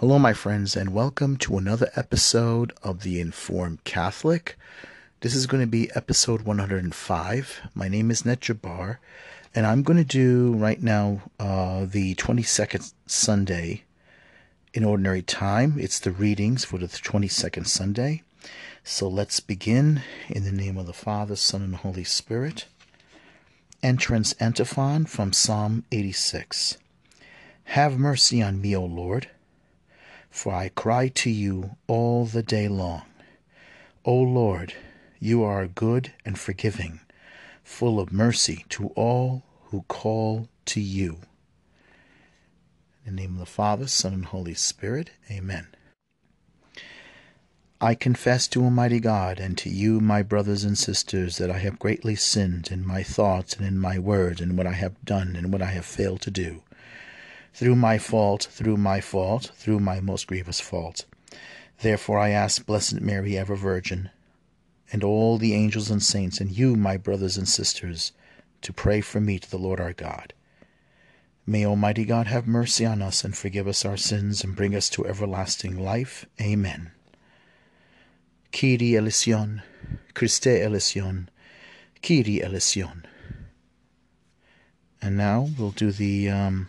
Hello, my friends, and welcome to another episode of The Informed Catholic. This is going to be episode 105. My name is Ned Jabbar, and I'm going to do right now uh, the 22nd Sunday in Ordinary Time. It's the readings for the 22nd Sunday. So let's begin in the name of the Father, Son, and Holy Spirit. Entrance Antiphon from Psalm 86. Have mercy on me, O Lord, for I cry to you all the day long. O Lord, you are good and forgiving, full of mercy to all who call to you. In the name of the Father, Son, and Holy Spirit, Amen. I confess to Almighty God and to you, my brothers and sisters, that I have greatly sinned in my thoughts and in my words, and what I have done and what I have failed to do. Through my fault, through my fault, through my most grievous fault. Therefore I ask Blessed Mary, ever Virgin, and all the angels and saints, and you, my brothers and sisters, to pray for me to the Lord our God. May Almighty God have mercy on us and forgive us our sins and bring us to everlasting life. Amen. Kyrie eleison, Christe eleison, Kyrie eleison. And now we'll do the um,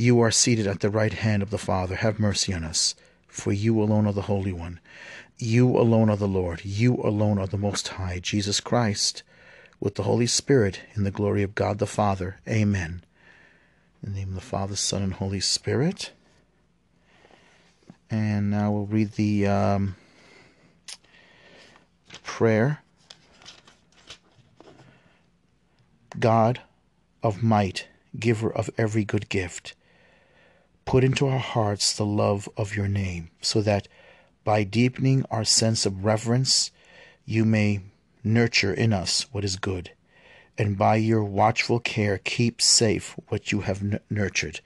You are seated at the right hand of the Father, have mercy on us. For you alone are the Holy One. You alone are the Lord. You alone are the Most High, Jesus Christ, with the Holy Spirit, in the glory of God the Father. Amen. In the name of the Father, Son, and Holy Spirit. And now we'll read the um, prayer. God of might, giver of every good gift, put into our hearts the love of your name, so that by deepening our sense of reverence, you may nurture in us what is good, and by your watchful care keep safe what you have n- nurtured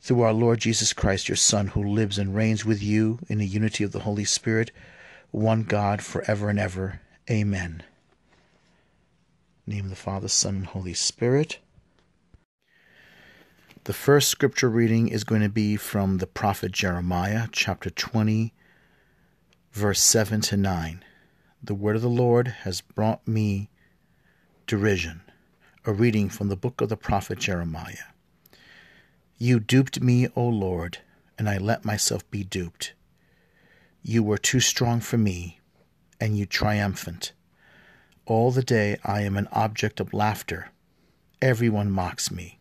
through our Lord Jesus Christ, your Son, who lives and reigns with you in the unity of the Holy Spirit, one God, forever and ever. Amen. name of the Father, Son, and Holy Spirit. The first scripture reading is going to be from the prophet Jeremiah, chapter 20, verse 7 to 9. The word of the Lord has brought me derision. A reading from the book of the prophet Jeremiah. You duped me, O Lord, and I let myself be duped. You were too strong for me, and you triumphant. All the day I am an object of laughter. Everyone mocks me.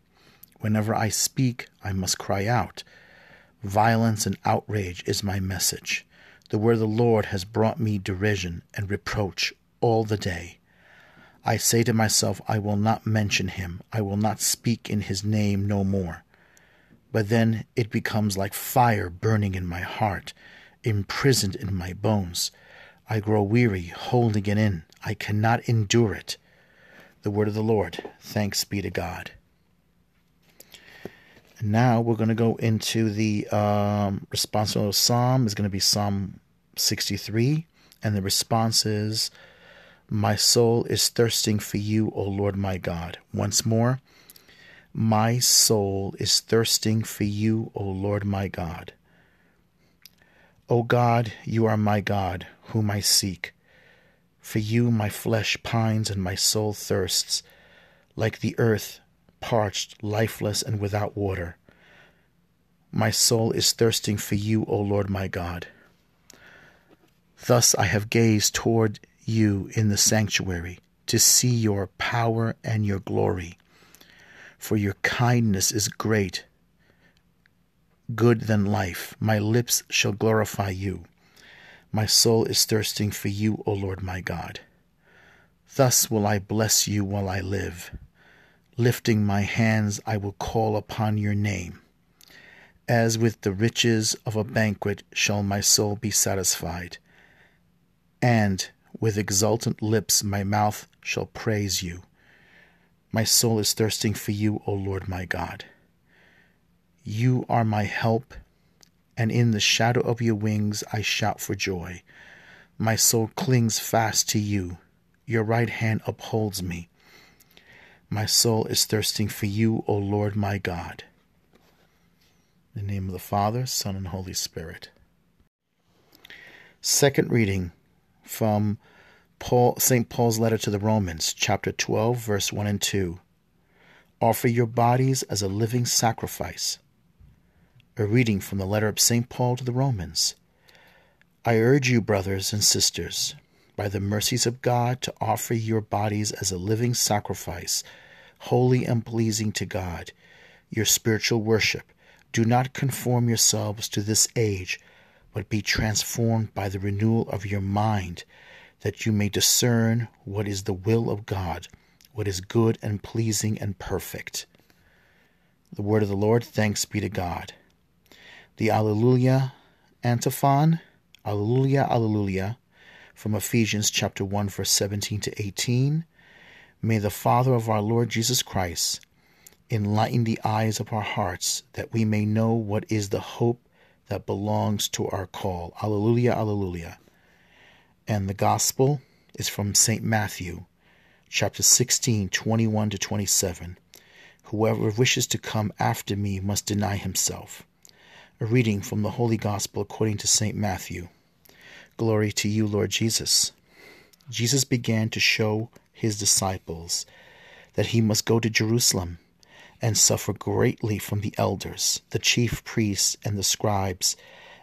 Whenever I speak, I must cry out. Violence and outrage is my message. The word of the Lord has brought me derision and reproach all the day. I say to myself, I will not mention him. I will not speak in his name no more but then it becomes like fire burning in my heart, imprisoned in my bones. I grow weary holding it in. I cannot endure it. The word of the Lord. Thanks be to God. Now we're going to go into the um, responsorial psalm. is going to be Psalm 63, and the response is, "My soul is thirsting for you, O Lord my God." Once more, my soul is thirsting for you, O Lord my God. O God, you are my God, whom I seek. For you my flesh pines and my soul thirsts, like the earth, parched, lifeless, and without water. My soul is thirsting for you, O Lord my God. Thus I have gazed toward you in the sanctuary, to see your power and your glory for your kindness is great, good than life. My lips shall glorify you. My soul is thirsting for you, O Lord my God. Thus will I bless you while I live. Lifting my hands, I will call upon your name. As with the riches of a banquet shall my soul be satisfied, and with exultant lips my mouth shall praise you. My soul is thirsting for you, O Lord my God. You are my help, and in the shadow of your wings I shout for joy. My soul clings fast to you. Your right hand upholds me. My soul is thirsting for you, O Lord my God. In the name of the Father, Son, and Holy Spirit. Second reading from Paul, St. Paul's letter to the Romans, chapter 12, verse 1 and 2. Offer your bodies as a living sacrifice. A reading from the letter of St. Paul to the Romans. I urge you, brothers and sisters, by the mercies of God, to offer your bodies as a living sacrifice, holy and pleasing to God, your spiritual worship. Do not conform yourselves to this age, but be transformed by the renewal of your mind that you may discern what is the will of God, what is good and pleasing and perfect. The word of the Lord, thanks be to God. The Alleluia antiphon, Alleluia, Alleluia, from Ephesians chapter 1, verse 17 to 18. May the Father of our Lord Jesus Christ enlighten the eyes of our hearts that we may know what is the hope that belongs to our call. Alleluia, Alleluia. And the Gospel is from St. Matthew, chapter 16, 21 to 27. Whoever wishes to come after me must deny himself. A reading from the Holy Gospel according to St. Matthew. Glory to you, Lord Jesus. Jesus began to show his disciples that he must go to Jerusalem and suffer greatly from the elders, the chief priests, and the scribes,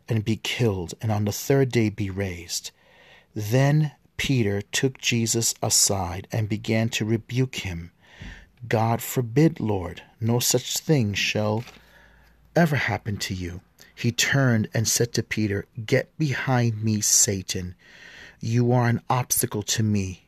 and be killed, and on the third day be raised. Then Peter took Jesus aside and began to rebuke him. God forbid, Lord, no such thing shall ever happen to you. He turned and said to Peter, Get behind me, Satan. You are an obstacle to me.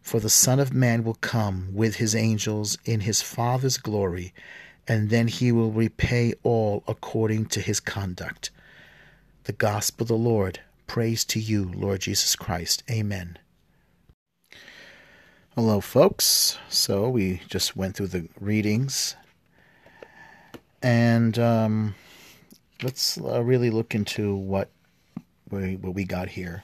For the Son of Man will come with his angels in his Father's glory, and then he will repay all according to his conduct. The Gospel of the Lord. Praise to you, Lord Jesus Christ. Amen. Hello, folks. So we just went through the readings, and um, let's uh, really look into what we what we got here.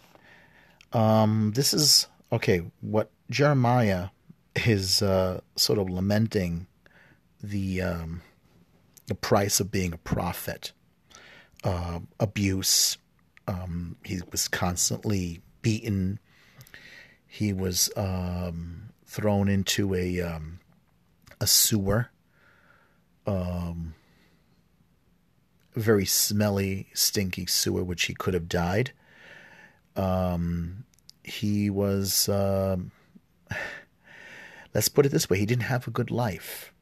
Um, this is okay. What Jeremiah is uh, sort of lamenting the um, the price of being a prophet, uh, abuse, um, he was constantly beaten. He was um, thrown into a um, a sewer, um, very smelly, stinky sewer, which he could have died. Um, he was, um, let's put it this way, he didn't have a good life.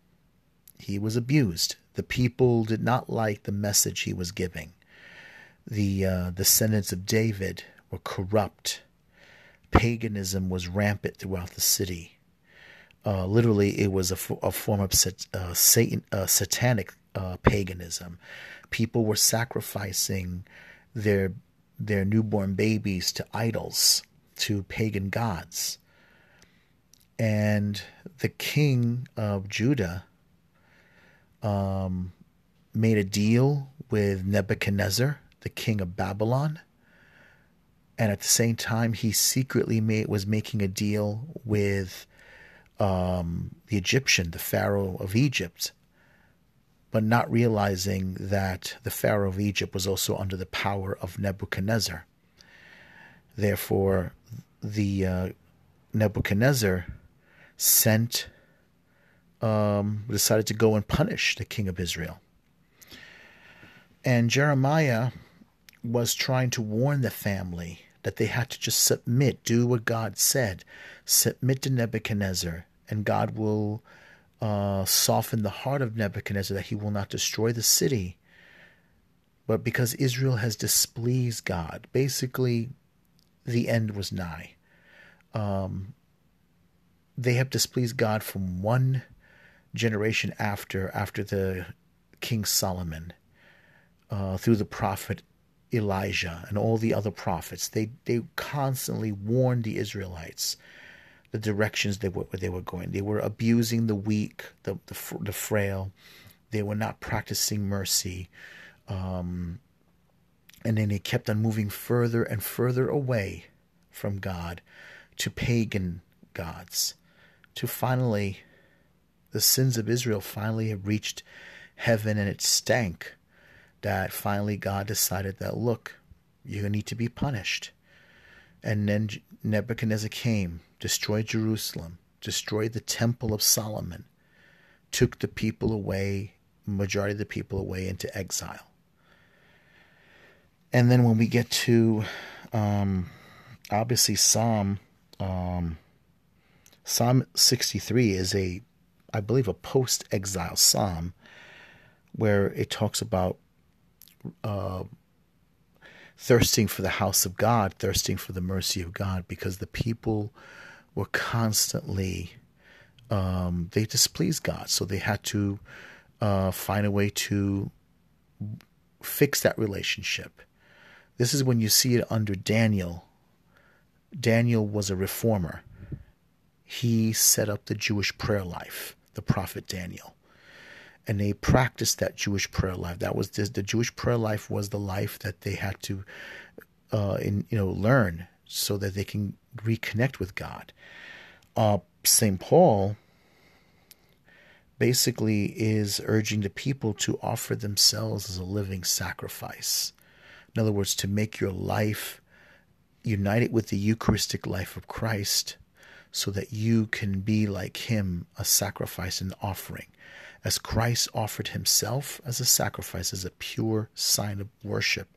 He was abused. The people did not like the message he was giving the uh, descendants of David were corrupt. Paganism was rampant throughout the city. Uh, literally, it was a, form of sat, uh, Satan, uh, satanic uh, paganism. People were sacrificing their their newborn babies to idols, to pagan gods. And the king of Judah um, made a deal with Nebuchadnezzar, the king of Babylon. And at the same time, he secretly made, was making a deal with um, the Egyptian, the Pharaoh of Egypt, but not realizing that the Pharaoh of Egypt was also under the power of Nebuchadnezzar. Therefore, the uh, Nebuchadnezzar sent, um, decided to go and punish the king of Israel. And Jeremiah was trying to warn the family that they had to just submit, do what God said, submit to Nebuchadnezzar, and God will uh, soften the heart of Nebuchadnezzar that he will not destroy the city. But because Israel has displeased God, basically the end was nigh. Um, they have displeased God from one generation after, after the King Solomon, uh, through the prophet Elijah and all the other prophets. They they constantly warned the Israelites the directions they were they were going. They were abusing the weak, the the, the frail. They were not practicing mercy. Um, and then they kept on moving further and further away from God to pagan gods. To finally, the sins of Israel finally have reached heaven and it stank that finally God decided that, look, you need to be punished. And then Nebuchadnezzar came, destroyed Jerusalem, destroyed the temple of Solomon, took the people away, majority of the people away into exile. And then when we get to, um, obviously Psalm, um, Psalm 63 is a, I believe, a post-exile psalm where it talks about uh, thirsting for the house of God, thirsting for the mercy of God, because the people were constantly um, they displeased God, so they had to uh, find a way to fix that relationship. This is when you see it under Daniel. Daniel was a reformer. He set up the Jewish prayer life, the prophet Daniel and they practiced that Jewish prayer life. That was the, the Jewish prayer life was the life that they had to, uh, in, you know, learn so that they can reconnect with God. Uh, Saint Paul basically is urging the people to offer themselves as a living sacrifice. In other words, to make your life united with the Eucharistic life of Christ so that you can be like Him, a sacrifice and offering as Christ offered himself as a sacrifice, as a pure sign of worship,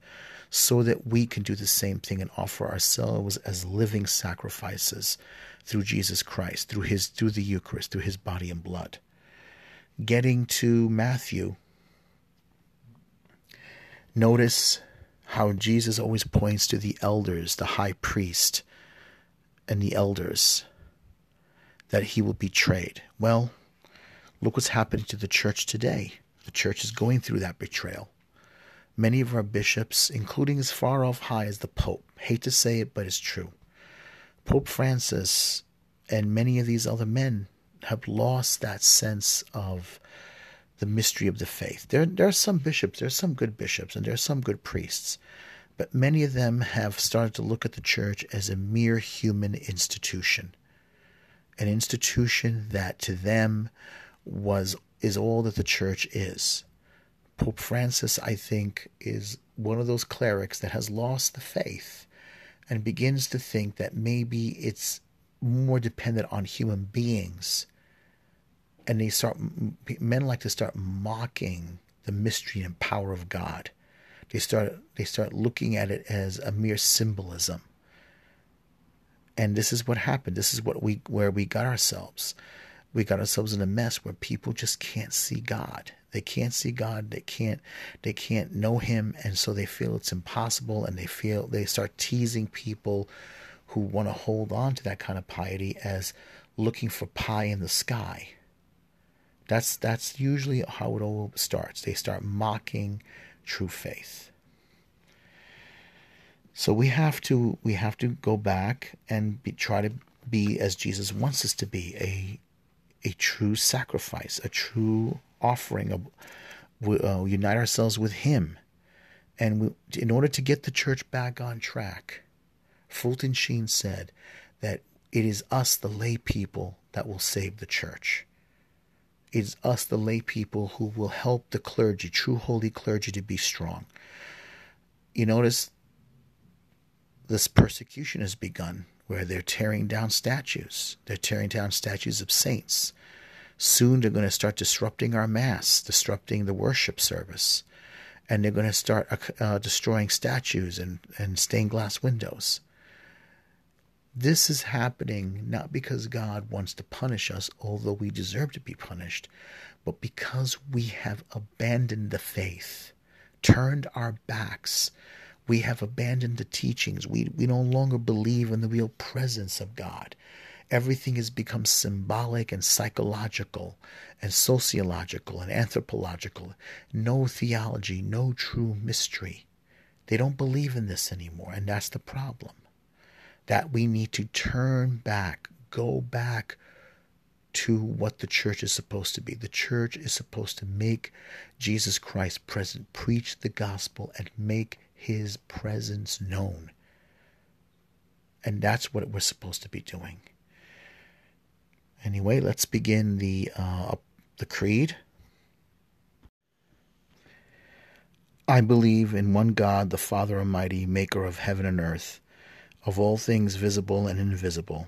so that we can do the same thing and offer ourselves as living sacrifices through Jesus Christ, through his through the Eucharist, through his body and blood. Getting to Matthew, notice how Jesus always points to the elders, the high priest, and the elders, that he will be betrayed. Well, Look what's happening to the church today. The church is going through that betrayal. Many of our bishops, including as far off high as the Pope, hate to say it, but it's true. Pope Francis and many of these other men have lost that sense of the mystery of the faith. There, there are some bishops, there are some good bishops, and there are some good priests, but many of them have started to look at the church as a mere human institution, an institution that to them was is all that the church is. Pope Francis, I think, is one of those clerics that has lost the faith and begins to think that maybe it's more dependent on human beings. And they start, men like to start mocking the mystery and power of God. They start, they start looking at it as a mere symbolism. And this is what happened. This is what we, where we got ourselves we got ourselves in a mess where people just can't see God. They can't see God. They can't they can't know him and so they feel it's impossible and they feel they start teasing people who want to hold on to that kind of piety as looking for pie in the sky. That's that's usually how it all starts. They start mocking true faith. So we have to we have to go back and be, try to be as Jesus wants us to be, a a true sacrifice, a true offering. Of, uh, unite ourselves with Him. And we, in order to get the church back on track, Fulton Sheen said that it is us, the lay people, that will save the church. It is us, the lay people, who will help the clergy, true holy clergy, to be strong. You notice this persecution has begun where they're tearing down statues. They're tearing down statues of saints. Soon they're going to start disrupting our Mass, disrupting the worship service. and they're going to start uh, uh, destroying statues and, and stained glass windows. This is happening not because God wants to punish us, although we deserve to be punished, but because we have abandoned the faith, turned our backs. We have abandoned the teachings. We, we no longer believe in the real presence of God. Everything has become symbolic and psychological and sociological and anthropological. No theology, no true mystery. They don't believe in this anymore, and that's the problem. That we need to turn back, go back to what the church is supposed to be. The church is supposed to make Jesus Christ present, preach the gospel, and make his presence known. And that's what we're supposed to be doing. Anyway, let's begin the uh, the creed. I believe in one God, the Father Almighty, maker of heaven and earth, of all things visible and invisible.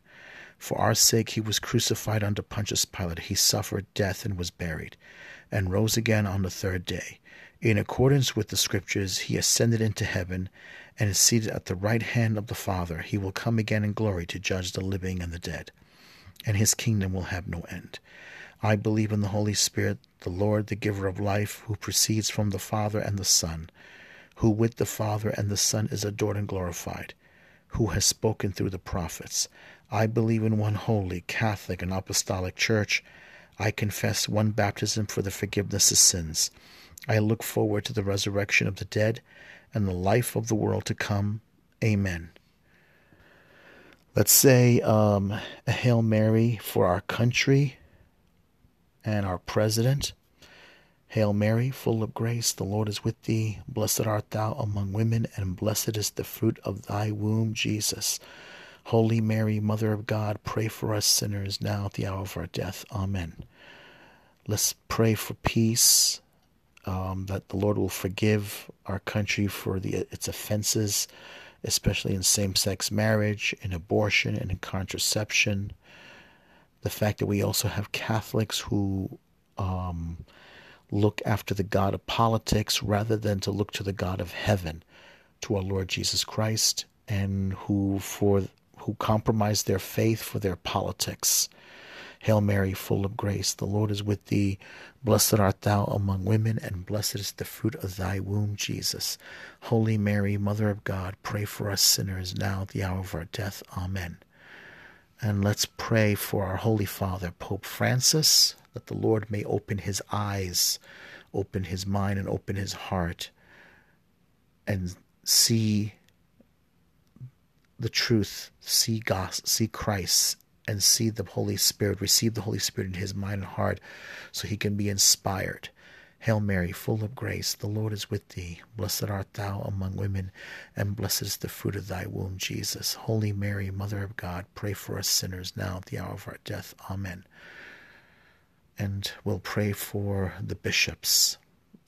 For our sake he was crucified under Pontius Pilate. He suffered death and was buried, and rose again on the third day. In accordance with the Scriptures, he ascended into heaven and is seated at the right hand of the Father. He will come again in glory to judge the living and the dead, and his kingdom will have no end. I believe in the Holy Spirit, the Lord, the giver of life, who proceeds from the Father and the Son, who with the Father and the Son is adored and glorified, who has spoken through the prophets. I believe in one holy, Catholic, and Apostolic Church. I confess one baptism for the forgiveness of sins. I look forward to the resurrection of the dead and the life of the world to come. Amen. Let's say um, a Hail Mary for our country and our president. Hail Mary, full of grace, the Lord is with thee. Blessed art thou among women, and blessed is the fruit of thy womb, Jesus. Holy Mary, Mother of God, pray for us sinners now at the hour of our death. Amen. Let's pray for peace, um, that the Lord will forgive our country for the, its offenses, especially in same sex marriage, in abortion, and in contraception the fact that we also have Catholics who um, look after the God of politics rather than to look to the God of heaven, to our Lord Jesus Christ, and who for who compromise their faith for their politics. Hail Mary, full of grace, the Lord is with thee. Blessed art thou among women, and blessed is the fruit of thy womb, Jesus. Holy Mary, Mother of God, pray for us sinners now at the hour of our death. Amen. And let's pray for our Holy Father, Pope Francis, that the Lord may open his eyes, open his mind, and open his heart and see the truth, see God, see Christ, and see the Holy Spirit, receive the Holy Spirit in his mind and heart so he can be inspired Hail Mary, full of grace, the Lord is with thee. Blessed art thou among women, and blessed is the fruit of thy womb, Jesus. Holy Mary, Mother of God, pray for us sinners now at the hour of our death. Amen. And we'll pray for the bishops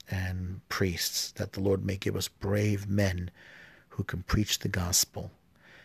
and priests, that the Lord may give us brave men who can preach the gospel.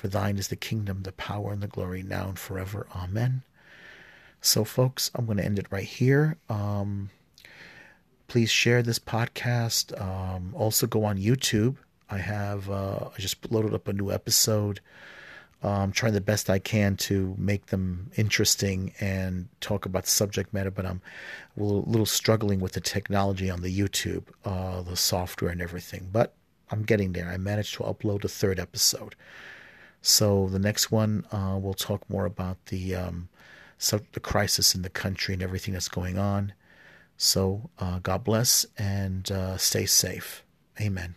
For thine is the kingdom, the power, and the glory, now and forever. Amen. So, folks, I'm going to end it right here. Um, please share this podcast. Um, also, go on YouTube. I have uh, I just loaded up a new episode. I'm um, trying the best I can to make them interesting and talk about subject matter, but I'm a little, little struggling with the technology on the YouTube, uh, the software and everything. But I'm getting there. I managed to upload a third episode. So the next one, uh, we'll talk more about the um, so the crisis in the country and everything that's going on. So uh, God bless and uh, stay safe. Amen.